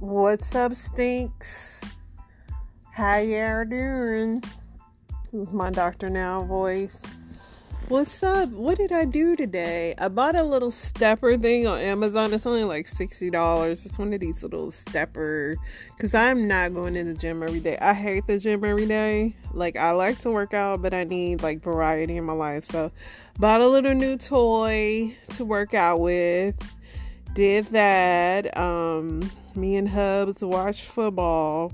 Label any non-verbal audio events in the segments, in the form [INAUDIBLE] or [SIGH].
What's up, stinks? How y'all doing? This is my Dr. Now voice. What's up? What did I do today? I bought a little stepper thing on Amazon. It's only like $60. It's one of these little stepper because I'm not going to the gym every day. I hate the gym every day. Like I like to work out, but I need like variety in my life. So bought a little new toy to work out with. Did that. Um me and Hubs watched football.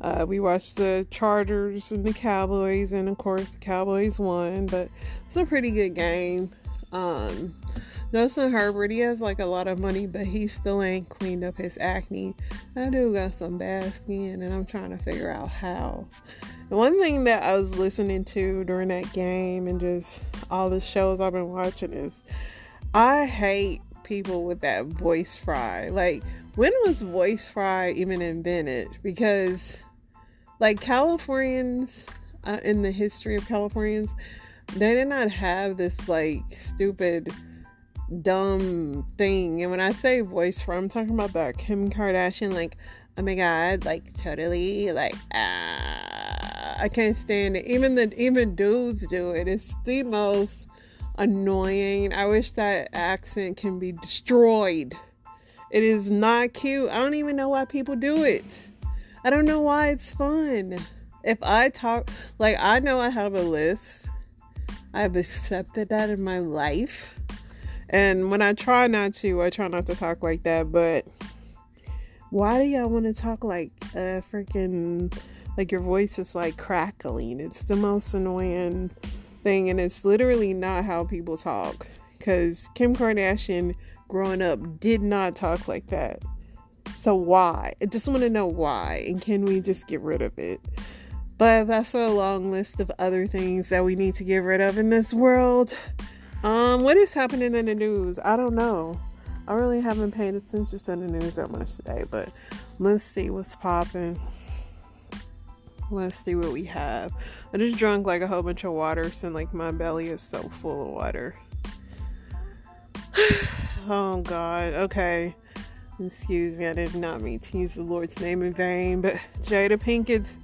Uh, we watched the Chargers and the Cowboys, and of course the Cowboys won. But it's a pretty good game. Um, Justin Herbert, he has like a lot of money, but he still ain't cleaned up his acne. I do got some bad skin, and I'm trying to figure out how. And one thing that I was listening to during that game, and just all the shows I've been watching, is I hate people with that voice fry. Like, when was voice fry even invented? Because like Californians uh, in the history of Californians, they did not have this like stupid, dumb thing. And when I say voice fry, I'm talking about that Kim Kardashian, like, oh my god, like totally, like, ah, I can't stand it. Even the even dudes do it. It's the most annoying. I wish that accent can be destroyed. It is not cute. I don't even know why people do it. I don't know why it's fun. If I talk, like, I know I have a list, I've accepted that in my life. And when I try not to, I try not to talk like that. But why do y'all want to talk like a freaking, like your voice is like crackling? It's the most annoying thing. And it's literally not how people talk. Because Kim Kardashian growing up did not talk like that. So why? I just want to know why, and can we just get rid of it? But that's a long list of other things that we need to get rid of in this world. Um, what is happening in the news? I don't know. I really haven't paid attention to the news that much today, but let's see what's popping. Let's see what we have. I just drank like a whole bunch of water, so like my belly is so full of water. [SIGHS] oh God. Okay. Excuse me, I did not mean to use the Lord's name in vain, but Jada Pinkett's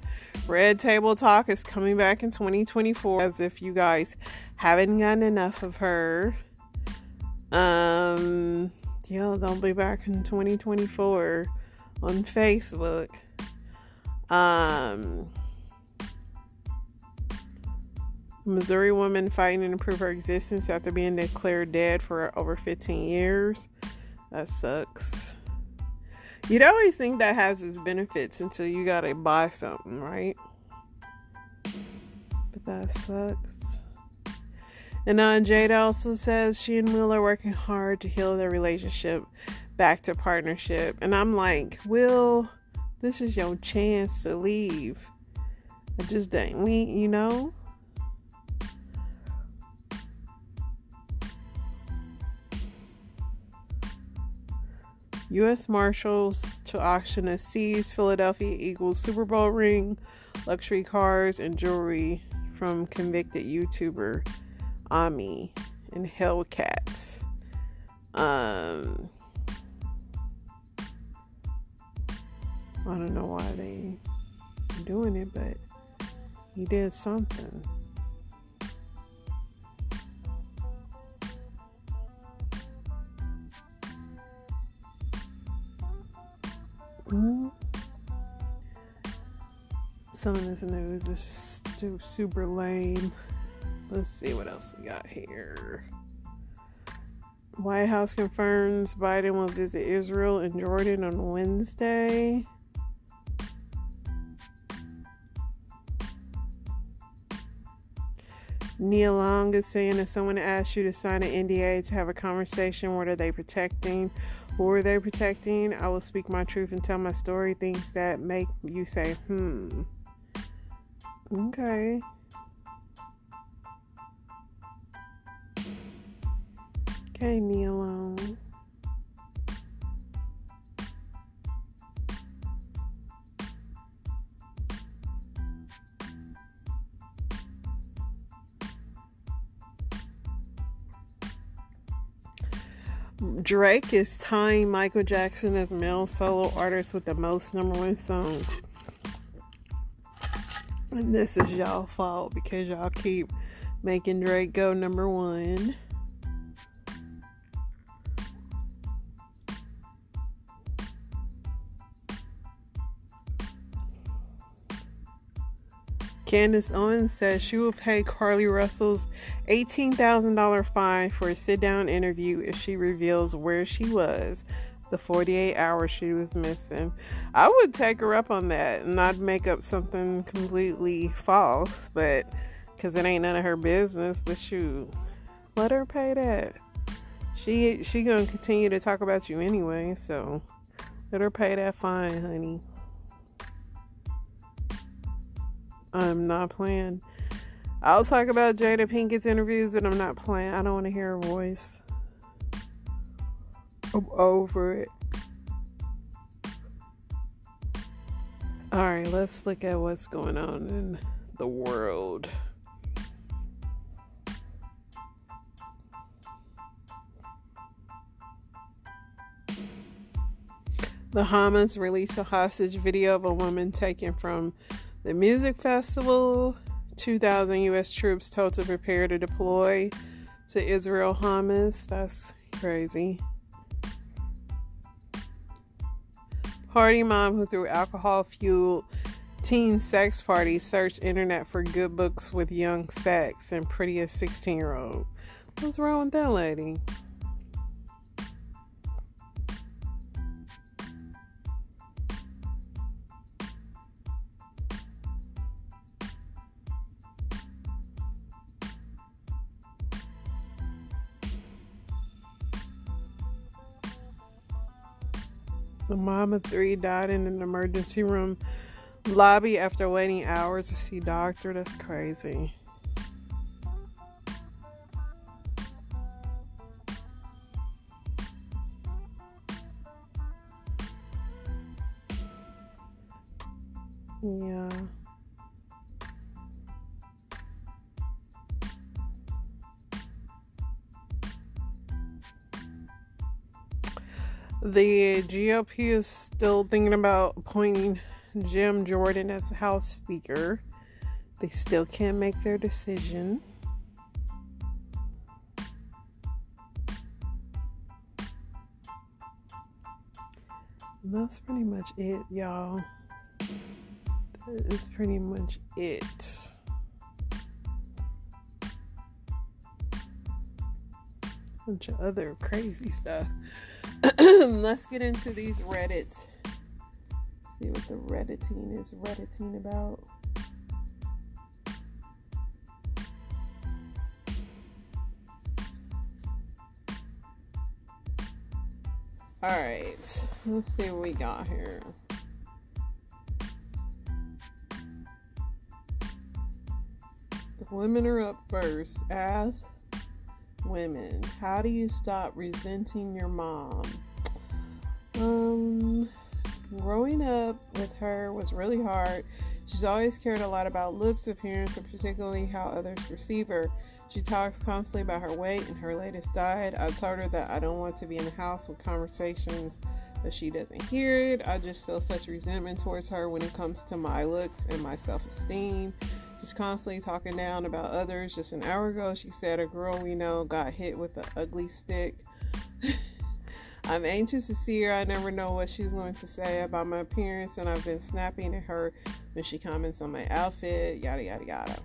Red Table Talk is coming back in 2024 as if you guys haven't gotten enough of her. Um, yeah, they'll be back in 2024 on Facebook. Um, Missouri woman fighting to prove her existence after being declared dead for over 15 years. That sucks. You'd always think that has its benefits until you gotta buy something, right? But that sucks. And uh, Jada also says she and Will are working hard to heal their relationship back to partnership. And I'm like, Will, this is your chance to leave. I just didn't we, you know? U.S. Marshals to auction a seized Philadelphia Eagles Super Bowl ring, luxury cars, and jewelry from convicted YouTuber Omi and Hellcat. Um, I don't know why they doing it, but he did something. Mm-hmm. Some of this news is just super lame. Let's see what else we got here. White House confirms Biden will visit Israel and Jordan on Wednesday. Nia Long is saying if someone asks you to sign an NDA to have a conversation, what are they protecting? Who are they protecting? I will speak my truth and tell my story. Things that make you say, hmm. Okay. Okay, Nia Long. Drake is tying Michael Jackson as male solo artist with the most number one songs. And this is y'all fault because y'all keep making Drake go number one. Candace Owens says she will pay Carlee Russell's $18,000 fine for a sit down interview if she reveals where she was the 48 hours she was missing. I would take her up on that and not make up something completely false, but because it ain't none of her business. But shoot, let her pay that. She she gonna continue to talk about you anyway, so let her pay that fine, honey. I'm not playing. I'll talk about Jada Pinkett's interviews, but I'm not playing. I don't want to hear her voice. I'm over it. Alright, let's look at what's going on in the world. The Hamas released a hostage video of a woman taken from the music festival, 2,000 U.S. troops told to prepare to deploy to Israel Hamas. That's crazy. Party mom who threw alcohol fueled teen sex party searched internet for good books with young sex and prettiest 16 year old. What's wrong with that lady? The mom of three died in an emergency room lobby after waiting hours to see doctor. That's crazy. The GOP is still thinking about appointing Jim Jordan as House Speaker. They still can't make their decision. And that's pretty much it, y'all. That is pretty much it. Bunch of other crazy stuff. [CLEARS THROAT] let's get into these Reddits. See what the Redditing is Redditing about. Alright, let's see what we got here. The women are up first. As women. How do you stop resenting your mom? Um, growing up with her was really hard. She's always cared a lot about looks, appearance, and particularly how others perceive her. She talks constantly about her weight and her latest diet. I told her that I don't want to be in the house with conversations but she doesn't hear it. I just feel such resentment towards her when it comes to my looks and my self esteem just constantly talking down about others. Just an hour ago, she said a girl we know got hit with an ugly stick. [LAUGHS] I'm anxious to see her. I never know what she's going to say about my appearance, and I've been snapping at her when she comments on my outfit, yada yada yada.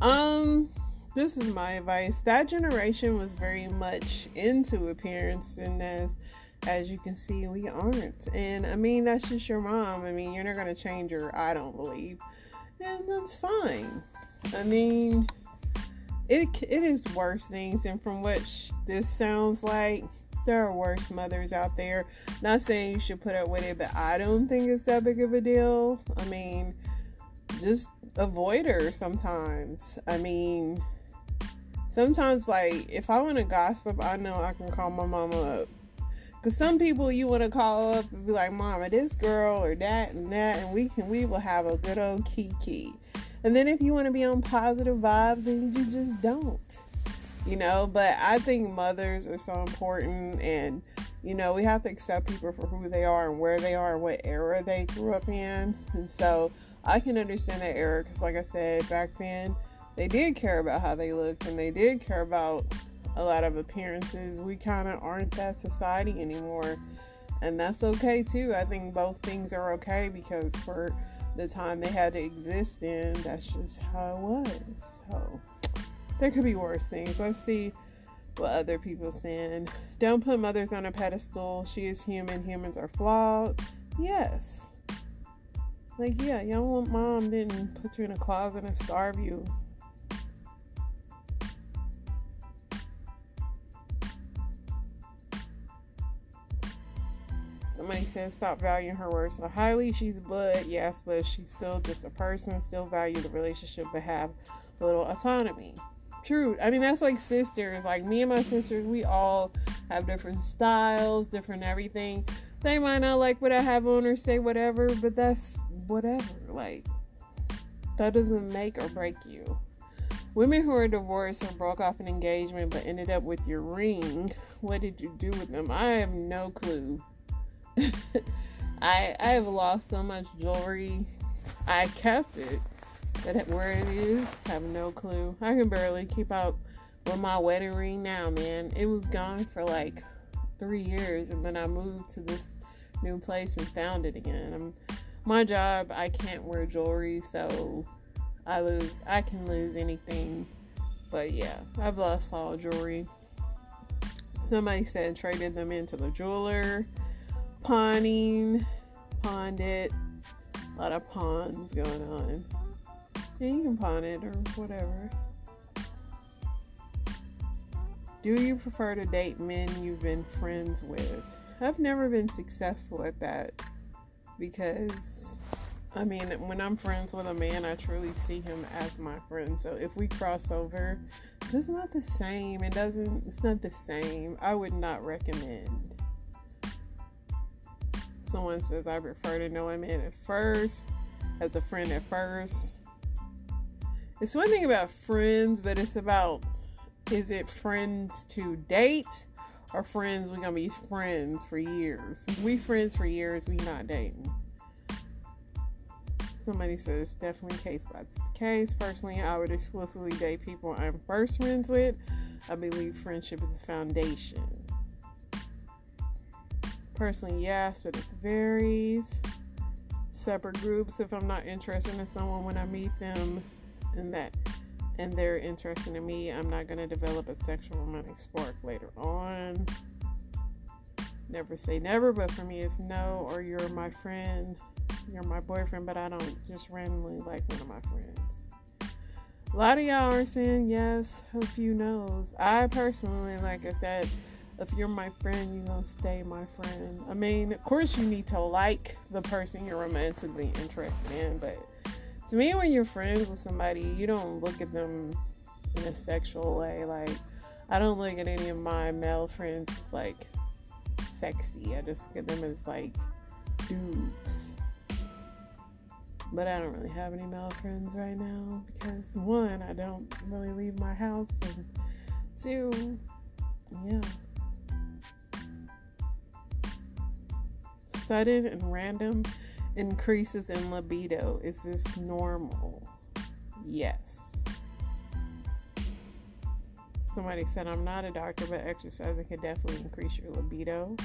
Um, this is my advice. That generation was very much into appearance, and as as you can see, we aren't. And I mean, that's just your mom. I mean, you're not going to change her, I don't believe and that's fine. I mean, it it is worse things, and from what this sounds like, there are worse mothers out there. Not saying you should put up with it, but I don't think it's that big of a deal. I mean, just avoid her sometimes. I mean, sometimes like if I want to gossip, I know I can call my mama up Cause some people you want to call up and be like, "Mama, this girl or that and that," and we can we will have a good old kiki. And then if you want to be on positive vibes, then you just don't. You know, but I think mothers are so important and you know, we have to accept people for who they are and where they are and what era they grew up in. And so I can understand that era because, like I said, back then they did care about how they looked and they did care about a lot of appearances. We kind of aren't that society anymore. And that's okay too. I think both things are okay because for the time they had to exist in, that's just how it was. So there could be worse things. Let's see what other people saying. Don't put mothers on a pedestal. She is human. Humans are flawed. Yes. Like, yeah, your mom didn't put you in a closet and starve you. Somebody said stop valuing her words so highly. She's blood, yes, but she's still just a person. Still value the relationship, but have little autonomy. True. I mean, that's like sisters. Like me and my sisters, we all have different styles, different everything. They might not like what I have on or say whatever, but that's whatever. Like, that doesn't make or break you. Women who are divorced or broke off an engagement but ended up with your ring, what did you do with them? I have no clue. [LAUGHS] I I have lost so much jewelry. I kept it that where it is, have no clue. I can barely keep up with my wedding ring now, man. It was gone for like three years, and then I moved to this new place and found it again. I'm, my job, I can't wear jewelry, so I lose. I can lose anything, but yeah, I've lost all jewelry. Somebody said traded them into the jeweler, pawning, pawned it. A lot of pawns going on. Can pawn it or whatever. Do you prefer to date men you've been friends with? I've never been successful at that because, I mean, when I'm friends with a man, I truly see him as my friend. So if we cross over, it's just not the same. It doesn't, it's not the same. I would not recommend. Someone says, I prefer to know a man at first, as a friend at first it's one thing about friends, but it's about is it friends to date or friends we're gonna be friends for years? we friends for years, we not dating. Somebody says definitely case by case. Personally, I would exclusively date people I'm first friends with. I believe friendship is a foundation. Personally, yes, but it varies. Separate groups if I'm not interested in someone when I meet them and that and they're interested in me, I'm not going to develop a sexual romantic spark later on. Never say never, but for me, it's no, or you're my friend, you're my boyfriend, but I don't just randomly like one of my friends. A lot of y'all are saying yes, a few no's. I personally, like I said, if you're my friend, you're gonna stay my friend. I mean, of course, you need to like the person you're romantically interested in, but to me, when you're friends with somebody, you don't look at them in a sexual way. Like, I don't look at any of my male friends as like sexy. I just look at them as like dudes. But I don't really have any male friends right now because one, I don't really leave my house, and two, yeah. Sudden and random increases in libido. Is this normal? Yes. Somebody said, I'm not a doctor, but exercising can definitely increase your libido.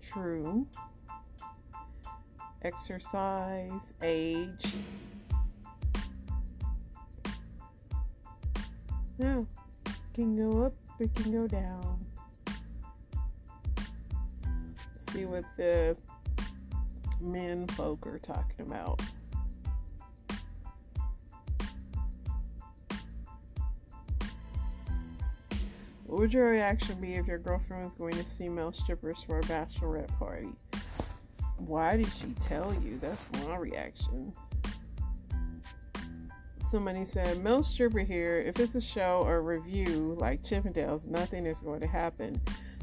True. Exercise, age. No, Yeah. Can go up, it can go down. see what the men folk are talking about. What would your reaction be if your girlfriend was going to see male strippers for a bachelorette party? Why did she tell you? That's my reaction. Somebody said, male stripper here. If it's a show or review like Chippendales, nothing is going to happen.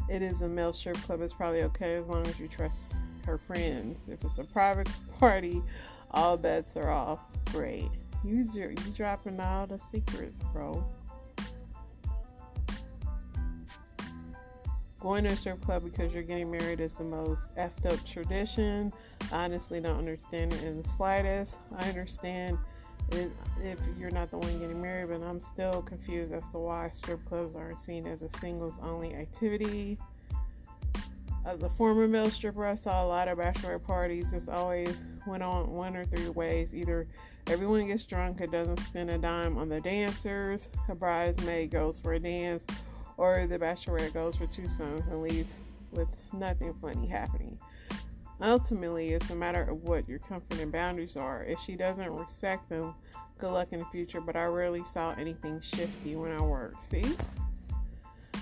It is a male strip club. It's probably okay as long as you trust her friends. If it's a private [LAUGHS] party, all bets are off. Great. Your you dropping all the secrets, bro. going to a strip club because you're getting married is the most effed up tradition. I honestly don't understand it in the slightest. I understand if you're not the one getting married, but I'm still confused as to why strip clubs aren't seen as a singles only activity. As a former male stripper, I saw a lot of bachelorette parties. This always went on one or three ways. Either everyone gets drunk and doesn't spend a dime on the dancers, a bridesmaid goes for a dance, or the bachelorette goes for two songs and leaves with nothing funny happening. Ultimately, it's a matter of what your comfort and boundaries are. If she doesn't respect them, good luck in the future. But I rarely saw anything shifty when I worked. See?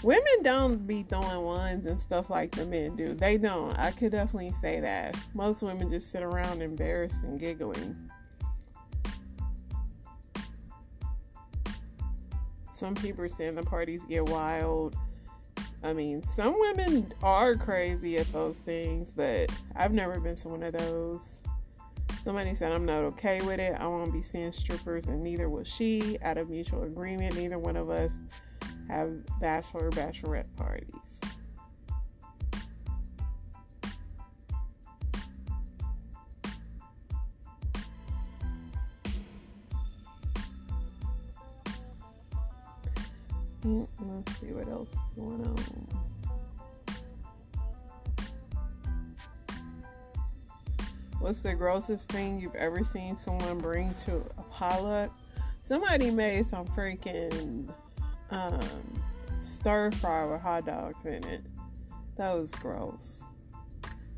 Women don't be throwing ones and stuff like the men do. They don't. I could definitely say that. Most women just sit around embarrassed and giggling. Some people are saying the parties get wild. I mean, some women are crazy at those things, but I've never been to one of those. Somebody said I'm not okay with it. I won't be seeing strippers, and neither will she. Out of mutual agreement, neither one of us have bachelor bachelorette parties. Mm, let's see what else is going on. What's the grossest thing you've ever seen someone bring to a potluck? Somebody made some freaking um, stir fry with hot dogs in it. That was gross.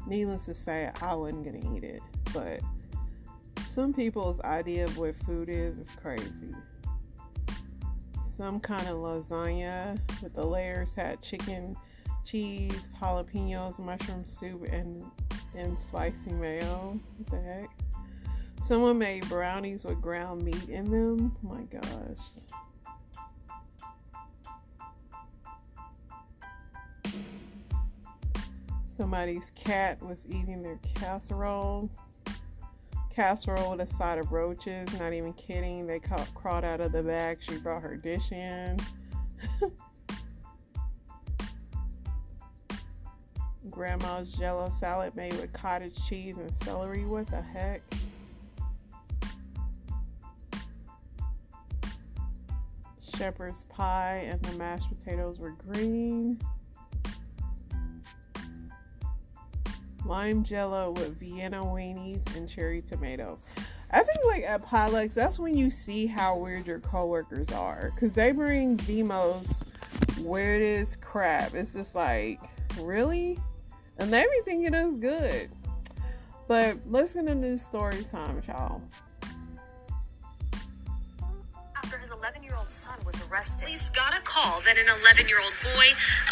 Needless to say, I wasn't gonna eat it, but some people's idea of what food is is crazy some kind of lasagna with the layers had chicken, cheese, jalapenos, mushroom soup, and and spicy mayo. What the heck? Someone made brownies with ground meat in them. Oh my gosh. Somebody's cat was eating their casserole casserole with a side of roaches. Not even kidding. They crawled out of the bag. She brought her dish in. [LAUGHS] Grandma's jello salad made with cottage cheese and celery. What the heck? Shepherd's pie and the mashed potatoes were green. Lime jello with Vienna weenies and cherry tomatoes. I think like at Potlucks, that's when you see how weird your coworkers are, cause they bring the most weirdest crap. It's just like, really, and everything it is good. But let's get into the story time, y'all. Old son was arrested. Police got a call that an 11 year old boy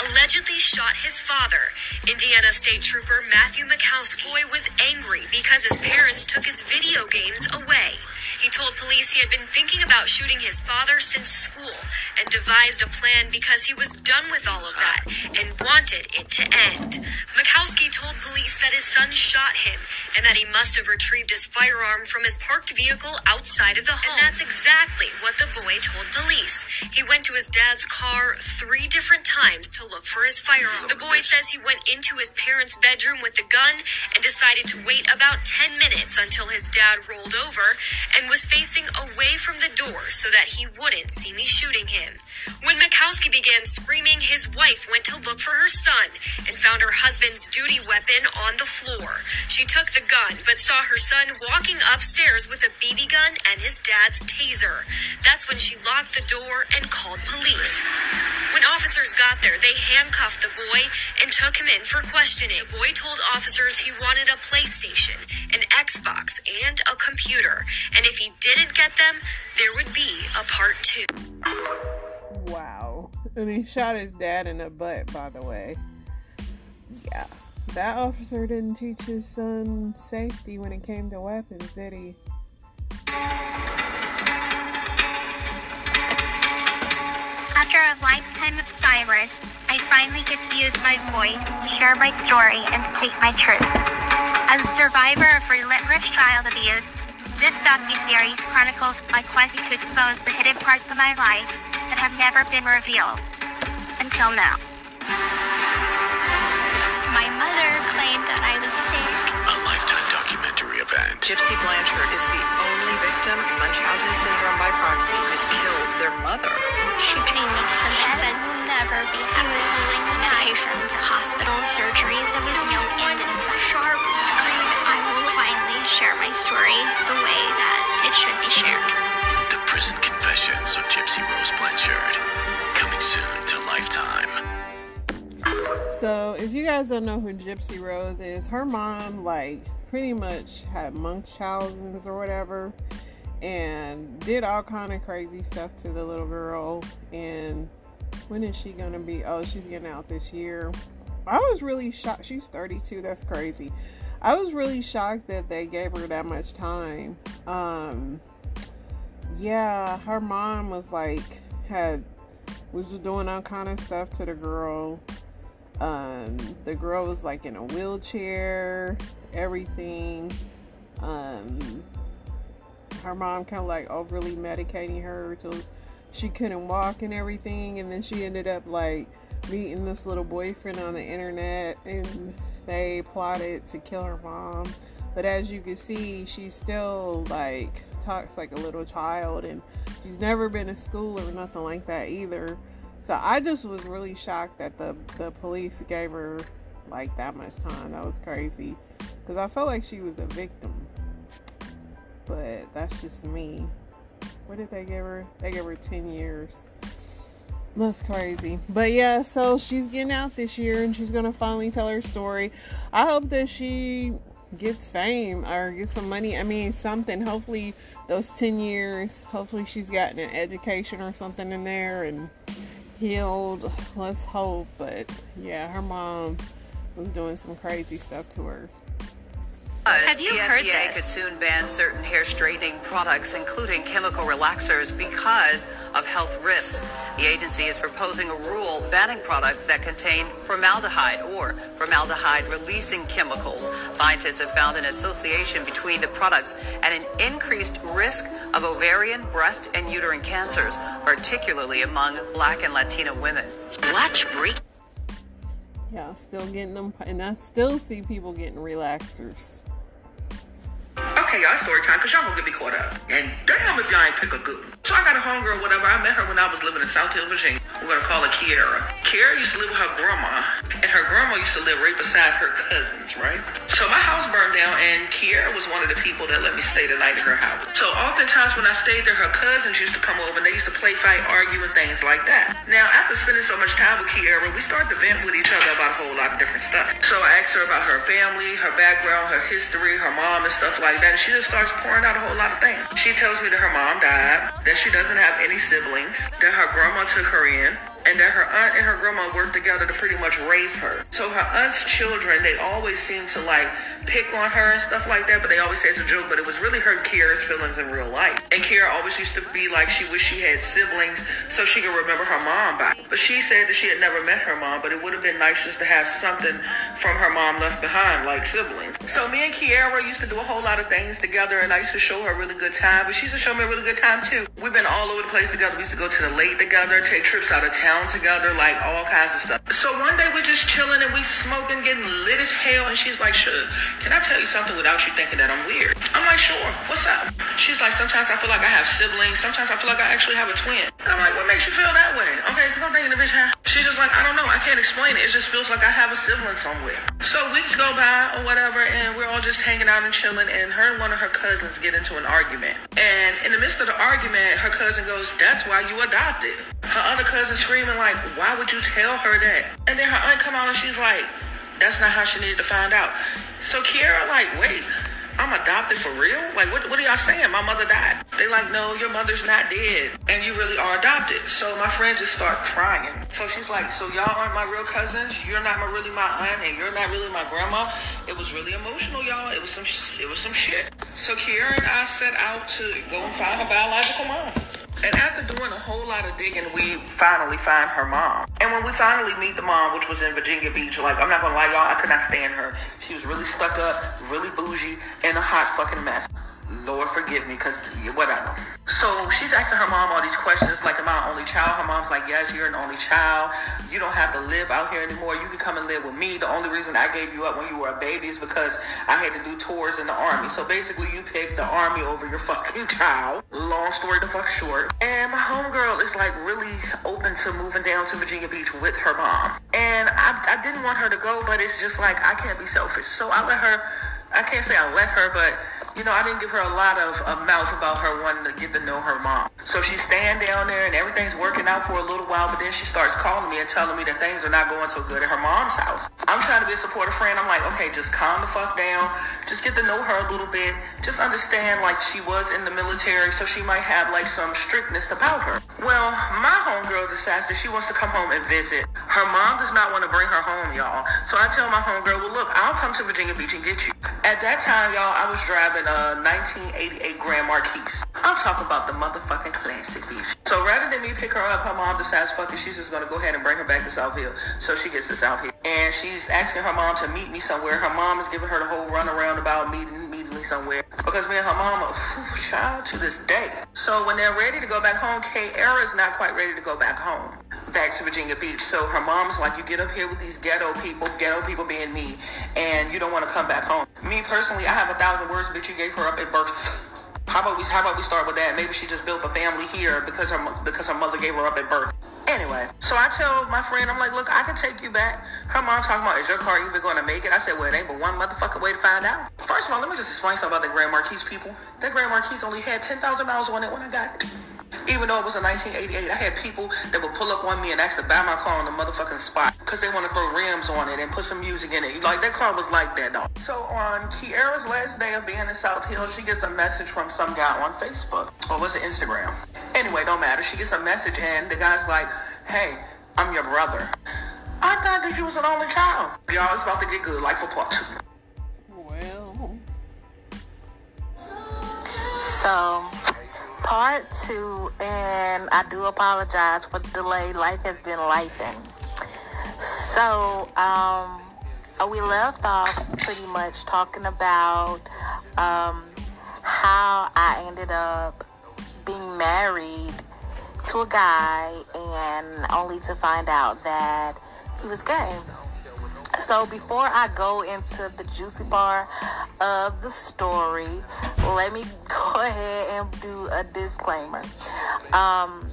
allegedly shot his father. Indiana State Trooper Matthew Makowski boy was angry because his parents took his video games away. He told police he had been thinking about shooting his father since school and devised a plan because he was done with all of that and wanted it to end. Makowski told police that his son shot him and that he must have retrieved his firearm from his parked vehicle outside of the home. And that's exactly what the boy told police. He went to his dad's car three different times to look for his firearm. The boy says he went into his parents' bedroom with the gun and decided to wait about 10 minutes until his dad rolled over and was facing away from the door so that he wouldn't see me shooting him. When Makowski began screaming, his wife went to look for her son and found her husband's duty weapon on the floor. She took the gun, but saw her son walking upstairs with a BB gun and his dad's taser. That's when she locked the door and called police. When officers got there, they handcuffed the boy and took him in for questioning. The boy told officers he wanted a PlayStation, an Xbox, and a computer. And if he didn't get them, there would be a part two. Wow. And he shot his dad in the butt, by the way. Yeah. That officer didn't teach his son safety when it came to weapons, did he? After a lifetime of silence, I finally get to use my voice share my story and speak my truth. As a survivor of relentless child abuse, this docu-series chronicles my quest to expose the hidden parts of my life that have never been revealed until now. My mother claimed that I was sick. A lifetime documentary event. Gypsy Blanchard is the only victim. Munchausen syndrome by proxy has killed their mother. She trained me to the She said we'll never be happy. He was willing to medication to hospital surgeries. There was no end in sight. Sharp scream. I will finally share my story the way that it should be shared. The Prison Confessions of Gypsy Rose Blanchard. Coming soon to Lifetime. So, if you guys don't know who Gypsy Rose is, her mom, like, pretty much had Munchausen's or whatever and did all kind of crazy stuff to the little girl. And when is she gonna be? Oh, she's getting out this year. I was really shocked. She's 32. That's crazy. I was really shocked that they gave her that much time. Um, yeah, her mom was like had was just doing all kind of stuff to the girl. Um, the girl was like in a wheelchair, everything. Um, her mom kind of like overly medicating her till she couldn't walk and everything, and then she ended up like meeting this little boyfriend on the internet, and they plotted to kill her mom. But as you can see, she's still like talks like a little child, and she's never been to school or nothing like that either. So I just was really shocked that the the police gave her like that much time. That was crazy because I felt like she was a victim. But that's just me. What did they give her? They gave her 10 years. That's crazy. But yeah, so she's getting out this year and she's going to finally tell her story. I hope that she gets fame or gets some money. I mean, something. Hopefully, those 10 years, hopefully, she's gotten an education or something in there and healed. Let's hope. But yeah, her mom was doing some crazy stuff to her. Have you the heard FDA this? could soon ban certain hair straightening products, including chemical relaxers, because of health risks. The agency is proposing a rule banning products that contain formaldehyde or formaldehyde releasing chemicals. Scientists have found an association between the products and an increased risk of ovarian, breast, and uterine cancers, particularly among black and Latina women. Watch Break. Yeah, still getting them, and I still see people getting relaxers. Okay, y'all story time, cause y'all gonna get me caught up. And damn if y'all ain't pick a good one. So I got a homegirl, whatever. I met her when I was living in South Hill, Virginia. We're gonna call her Kiera. Kiera used to live with her grandma, and her grandma used to live right beside her cousins, right? So my house burned down, and Kiera was one of the people that let me stay the night at her house. So oftentimes when I stayed there, her cousins used to come over, and they used to play, fight, argue, and things like that. Now, after spending so much time with Kiera, we started to vent with each other about a whole lot of different stuff. So I asked her about her family, her background, her history, her mom, and stuff like that, and she just starts pouring out a whole lot of things. She tells me that her mom died, that she doesn't have any siblings, that her grandma took her in, and that her aunt and her grandma worked together to pretty much raise her. So her aunt's children, they always seem to like pick on her and stuff like that, but they always say it's a joke, but it was really her Kiera's feelings in real life. And Kiera always used to be like she wished she had siblings so she could remember her mom by. But she said that she had never met her mom, but it would have been nice just to have something from her mom left behind, like siblings. So me and Kiera used to do a whole lot of things together, and I used to show her a really good time, but she used to show me a really good time too. We've been all over the place together. We used to go to the lake together, take trips out of town together, like all kinds of stuff. So one day we're just chilling and we smoking, getting lit as hell, and she's like, "Sure, can I tell you something without you thinking that I'm weird?" I'm like, "Sure, what's up?" She's like, "Sometimes I feel like I have siblings. Sometimes I feel like I actually have a twin." And I'm like, "What makes you feel that way?" Okay, because I'm thinking the bitch have. She's just like, "I don't know. I can't explain it. It just feels like I have a sibling somewhere." So weeks go by or whatever, and we're all just hanging out and chilling, and her and one of her cousins get into an argument. And in the midst of the argument, her cousin goes, "That's why you adopted." Her other cousin screaming like, "Why would you tell her that?" And then her aunt come out and she's like, "That's not how she needed to find out." So Kiera like, "Wait." I'm adopted for real? Like, what, what are y'all saying? My mother died. They like, no, your mother's not dead. And you really are adopted. So my friend just start crying. So she's like, so y'all aren't my real cousins? You're not my, really my aunt and you're not really my grandma? It was really emotional, y'all. It was some, it was some shit. So Kiera and I set out to go and find her biological mom. And after doing a whole lot of digging, we finally find her mom. And when we finally meet the mom, which was in Virginia Beach, like, I'm not gonna lie, y'all, I could not stand her. She was really stuck up, really bougie, and a hot fucking mess. Lord forgive me, because whatever. So she's asking her mom all these questions, like, am I an only child? Her mom's like, yes, you're an only child. You don't have to live out here anymore. You can come and live with me. The only reason I gave you up when you were a baby is because I had to do tours in the army. So basically, you picked the army over your [LAUGHS] fucking child. Long story to fuck short. And my homegirl is like really open to moving down to Virginia Beach with her mom. And I, I didn't want her to go, but it's just like, I can't be selfish. So I let her, I can't say I let her, but you know, I didn't give her a lot of a mouth about her wanting to get to know her mom. So she's staying down there and everything's working out for a little while, but then she starts calling me and telling me that things are not going so good at her mom's house. I'm trying to be a supportive friend. I'm like, okay, just calm the fuck down. Just get to know her a little bit. Just understand like she was in the military, so she might have like some strictness about her. Well, my homegirl decides that she wants to come home and visit. Her mom does not want to bring her home, y'all. So I tell my homegirl, well, look, I'll come to Virginia Beach and get you. At that time, y'all, I was driving uh, a 1988 Grand Marquis. I'm talking about the motherfucking classic, bitch. So rather than me pick her up, her mom decides, fuck it, she's just gonna go ahead and bring her back to South Hill. So she gets to South Hill. And she's asking her mom to meet me somewhere. Her mom is giving her the whole run around about meeting me somewhere. Because me and her mom are, whew, child, to this day. So when they're ready to go back home, Kay is not quite ready to go back home back to Virginia Beach. So her mom's like, you get up here with these ghetto people, ghetto people being me, and you don't want to come back home. Me personally, I have a thousand words, bitch. You gave her up at birth. [LAUGHS] How about we? How about we start with that? Maybe she just built a family here because her because her mother gave her up at birth. Anyway, so I tell my friend, I'm like, look, I can take you back. Her mom talking about, is your car even going to make it? I said, well, it ain't but one motherfucking way to find out. First of all, let me just explain something about the Grand Marquis people. That Grand Marquis only had 10,000 miles on it when I got it. Even though it was a 1988, I had people that would pull up on me and actually buy my car on the motherfucking spot because they want to throw rims on it and put some music in it. Like that car was like that, dog. So on Kiera's last day of being in South Hill, she gets a message from some guy on Facebook or was it Instagram? Anyway, don't matter. She gets a message and the guy's like, "Hey, I'm your brother." I thought that you was an only child. Y'all, it's about to get good, like for part two. Well, So, part two, and I do apologize for the delay. Life has been lifing. So, um, we left off pretty much talking about um, how I ended up being married to a guy, and only to find out that he was gay. So before I go into the juicy part of the story, let me [LAUGHS] go ahead and do a disclaimer. Um,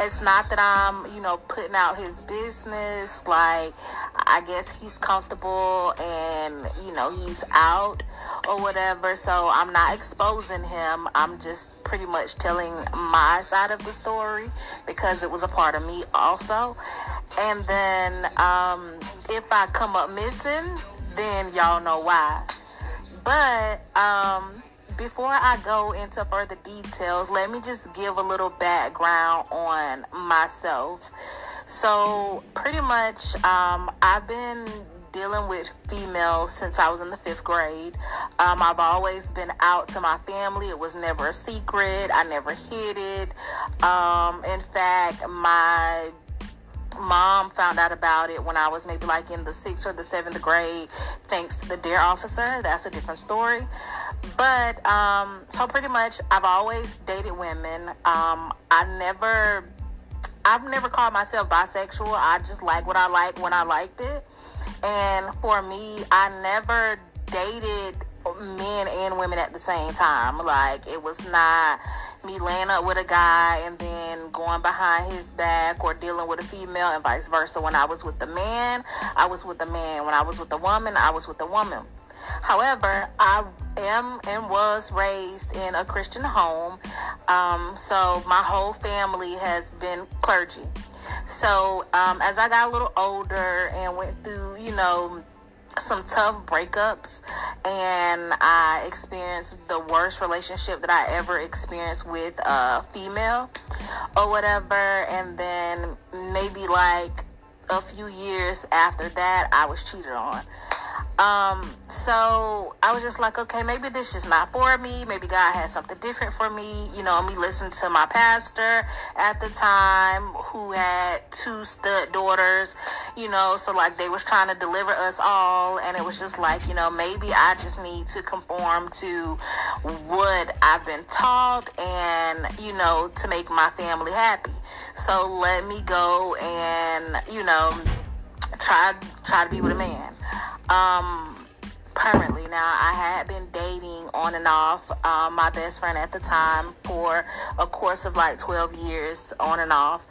it's not that I'm, you know, putting out his business. Like, I guess he's comfortable and, you know, he's out or whatever. So I'm not exposing him. I'm just pretty much telling my side of the story because it was a part of me also. And then um, if I come up missing, then y'all know why. But um, before I go into further details, let me just give a little background on myself. So, pretty much, um, I've been dealing with females since I was in the fifth grade. Um, I've always been out to my family. It was never a secret. I never hid it. Um, in fact, my mom found out about it when I was maybe like in the sixth or the seventh grade, thanks to the dare officer. That's a different story. But um, so pretty much, I've always dated women. Um, I never, I've never called myself bisexual. I just like what I like when I liked it. And for me, I never dated men and women at the same time. Like it was not me laying up with a guy and then going behind his back or dealing with a female and vice versa. When I was with the man, I was with the man. When I was with the woman, I was with the woman. However, I am and was raised in a Christian home. Um, so my whole family has been clergy. So um, as I got a little older and went through, you know, some tough breakups and I experienced the worst relationship that I ever experienced with a female or whatever and then maybe like a few years after that I was cheated on. Um, so I was just like, okay, maybe this is not for me. Maybe God has something different for me. You know, me listening to my pastor at the time who had two stud daughters you know, so like they was trying to deliver us all, and it was just like, you know, maybe I just need to conform to what I've been taught, and you know, to make my family happy. So let me go and you know, try try to be with a man. Um, permanently. Now, I had been dating on and off um, my best friend at the time for a course of like 12 years on and off.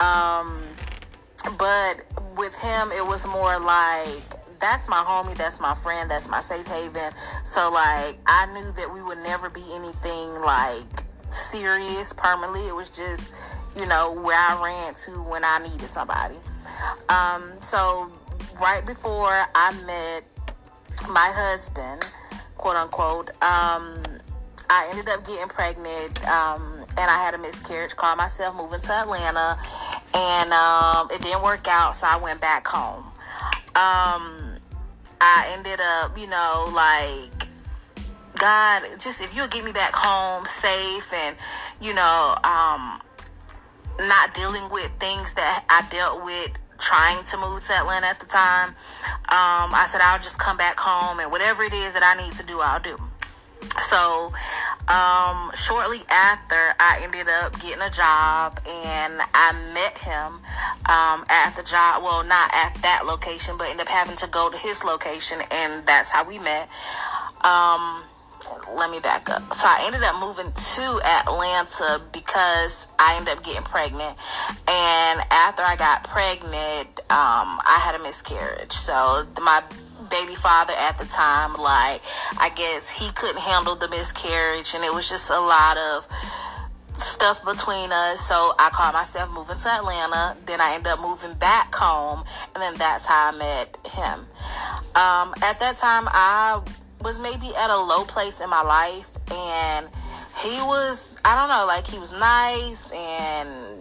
Um, but with him, it was more like that's my homie, that's my friend, that's my safe haven. So, like, I knew that we would never be anything like serious permanently. It was just, you know, where I ran to when I needed somebody. Um, so, right before I met my husband, quote unquote, um, I ended up getting pregnant um, and I had a miscarriage, called myself moving to Atlanta, and um, it didn't work out, so I went back home. Um, I ended up, you know, like, God, just if you'll get me back home safe and, you know, um, not dealing with things that I dealt with trying to move to Atlanta at the time. Um, I said I'll just come back home and whatever it is that I need to do, I'll do. So, um, shortly after, I ended up getting a job and I met him um, at the job. Well, not at that location, but ended up having to go to his location, and that's how we met. Um, let me back up. So I ended up moving to Atlanta because I ended up getting pregnant. And after I got pregnant, um, I had a miscarriage. So my baby father at the time, like, I guess he couldn't handle the miscarriage, and it was just a lot of stuff between us. So I called myself moving to Atlanta. Then I ended up moving back home, and then that's how I met him. Um, at that time, I was maybe at a low place in my life and he was I don't know, like he was nice and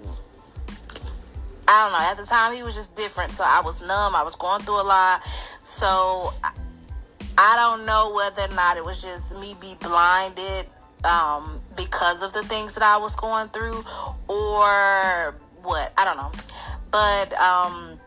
I don't know, at the time he was just different. So I was numb, I was going through a lot. So I don't know whether or not it was just me be blinded um, because of the things that I was going through or what. I don't know. But um,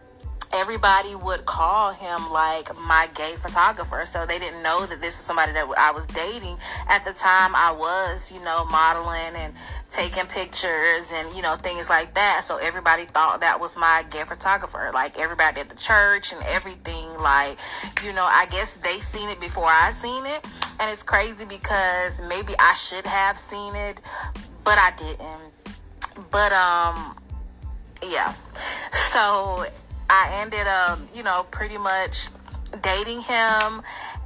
everybody would call him like my gay photographer. So they didn't know that this was somebody that I was dating. At the time, I was, you know, modeling and taking pictures and, you know, things like that. So everybody thought that was my gay photographer. Like everybody at the church and everything. Like, you know, I guess they seen it before I seen it. And it's crazy because maybe I should have seen it, but I didn't. But, um, yeah. So I ended up, you know, pretty much dating him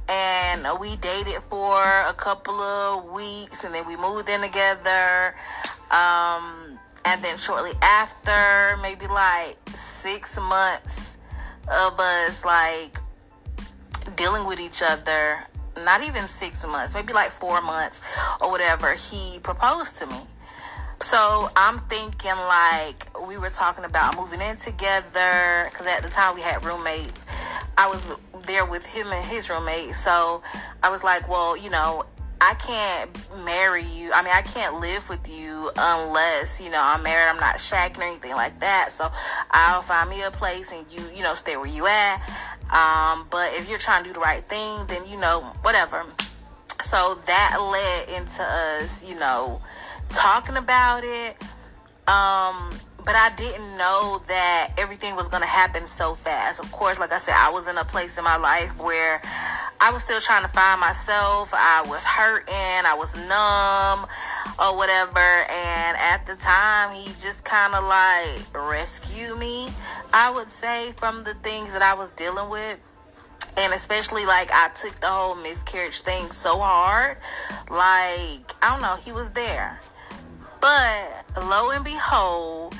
and we dated for a couple of weeks and then we moved in together. Um, and then shortly after, maybe like six months of us like dealing with each other, not even six months, maybe like four months or whatever, he proposed to me. So I'm thinking like we were talking about moving in together because at the time we had roommates. I was there with him and his roommate. So I was like, well, you know, I can't marry you. I mean, I can't live with you unless, you know, I'm married. I'm not shacking or anything like that. So I'll find me a place and you, you know, stay where you at. Um, but if you're trying to do the right thing, then, you know, whatever. So that led into us, you know, talking about it. Um, but I didn't know that everything was going to happen so fast. Of course, like I said, I was in a place in my life where I was still trying to find myself. I was hurting, I was numb or whatever. And at the time, he just kind of like rescued me, I would say, from the things that I was dealing with. And especially like I took the whole miscarriage thing so hard. Like, I don't know, he was there. But lo and behold,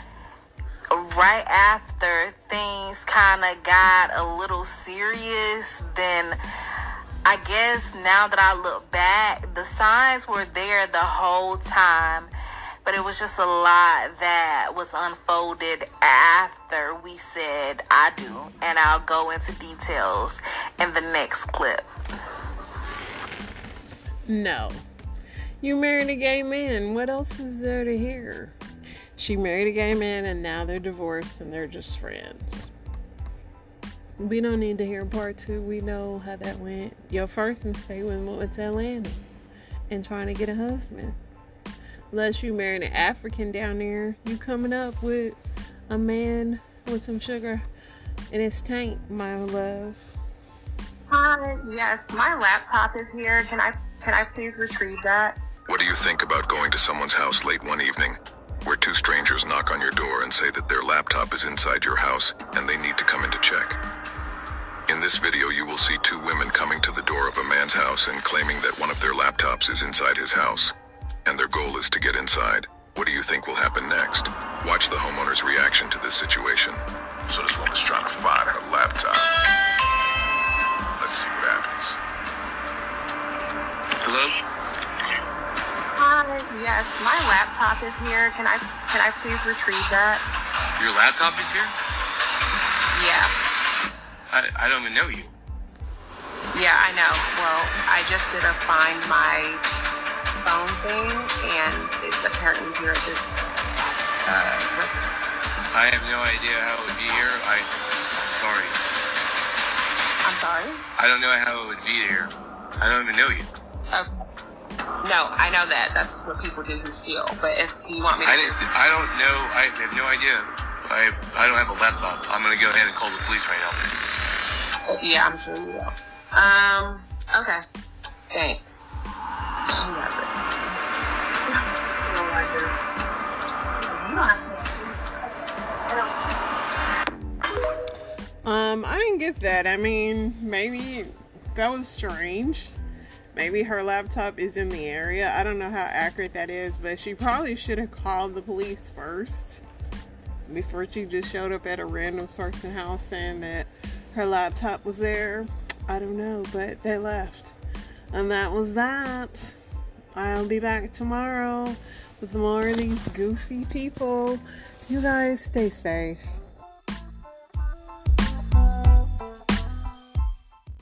right after things kind of got a little serious, then I guess now that I look back, the signs were there the whole time. But it was just a lot that was unfolded after we said I do. And I'll go into details in the next clip. No. You married a gay man. What else is there to hear? She married a gay man and now they're divorced and they're just friends. We don't need to hear part two. We know how that went. Your first mistake was moving to Atlanta and trying to get a husband. Unless you married an African down there, you coming up with a man with some sugar in his tank, my love. Hi, yes, my laptop is here. Can I can I please retrieve that? What do you think about going to someone's house late one evening, where two strangers knock on your door and say that their laptop is inside your house and they need to come in to check? In this video, you will see two women coming to the door of a man's house and claiming that one of their laptops is inside his house, and their goal is to get inside. What do you think will happen next? Watch the homeowner's reaction to this situation. So this woman's trying to find her laptop. Let's see what happens. Hello? Hi, yes, my laptop is here. Can I can I please retrieve that? Your laptop is here? Yeah. I, I don't even know you. Yeah, I know. Well, I just did a find my phone thing, and it's apparently here at this. Uh, I have no idea how it would be here. I sorry. I'm sorry. I don't know how it would be here. I don't even know you. Okay. No, I know that. That's what people do who steal. But if you want me to, I didn't. I don't know. I have no idea. I I don't have a laptop. I'm gonna go ahead and call the police right now. yeah, I'm sure you will. Um. Okay. Thanks. She has it. [LAUGHS] No wonder. You don't have. Um, I didn't get that. I mean, maybe that was strange. Maybe her laptop is in the area. I don't know how accurate that is, but she probably should have called the police first before she just showed up at a random Sourcing house saying that her laptop was there. I don't know, but they left. And that was that. I'll be back tomorrow with more of these goofy people. You guys stay safe.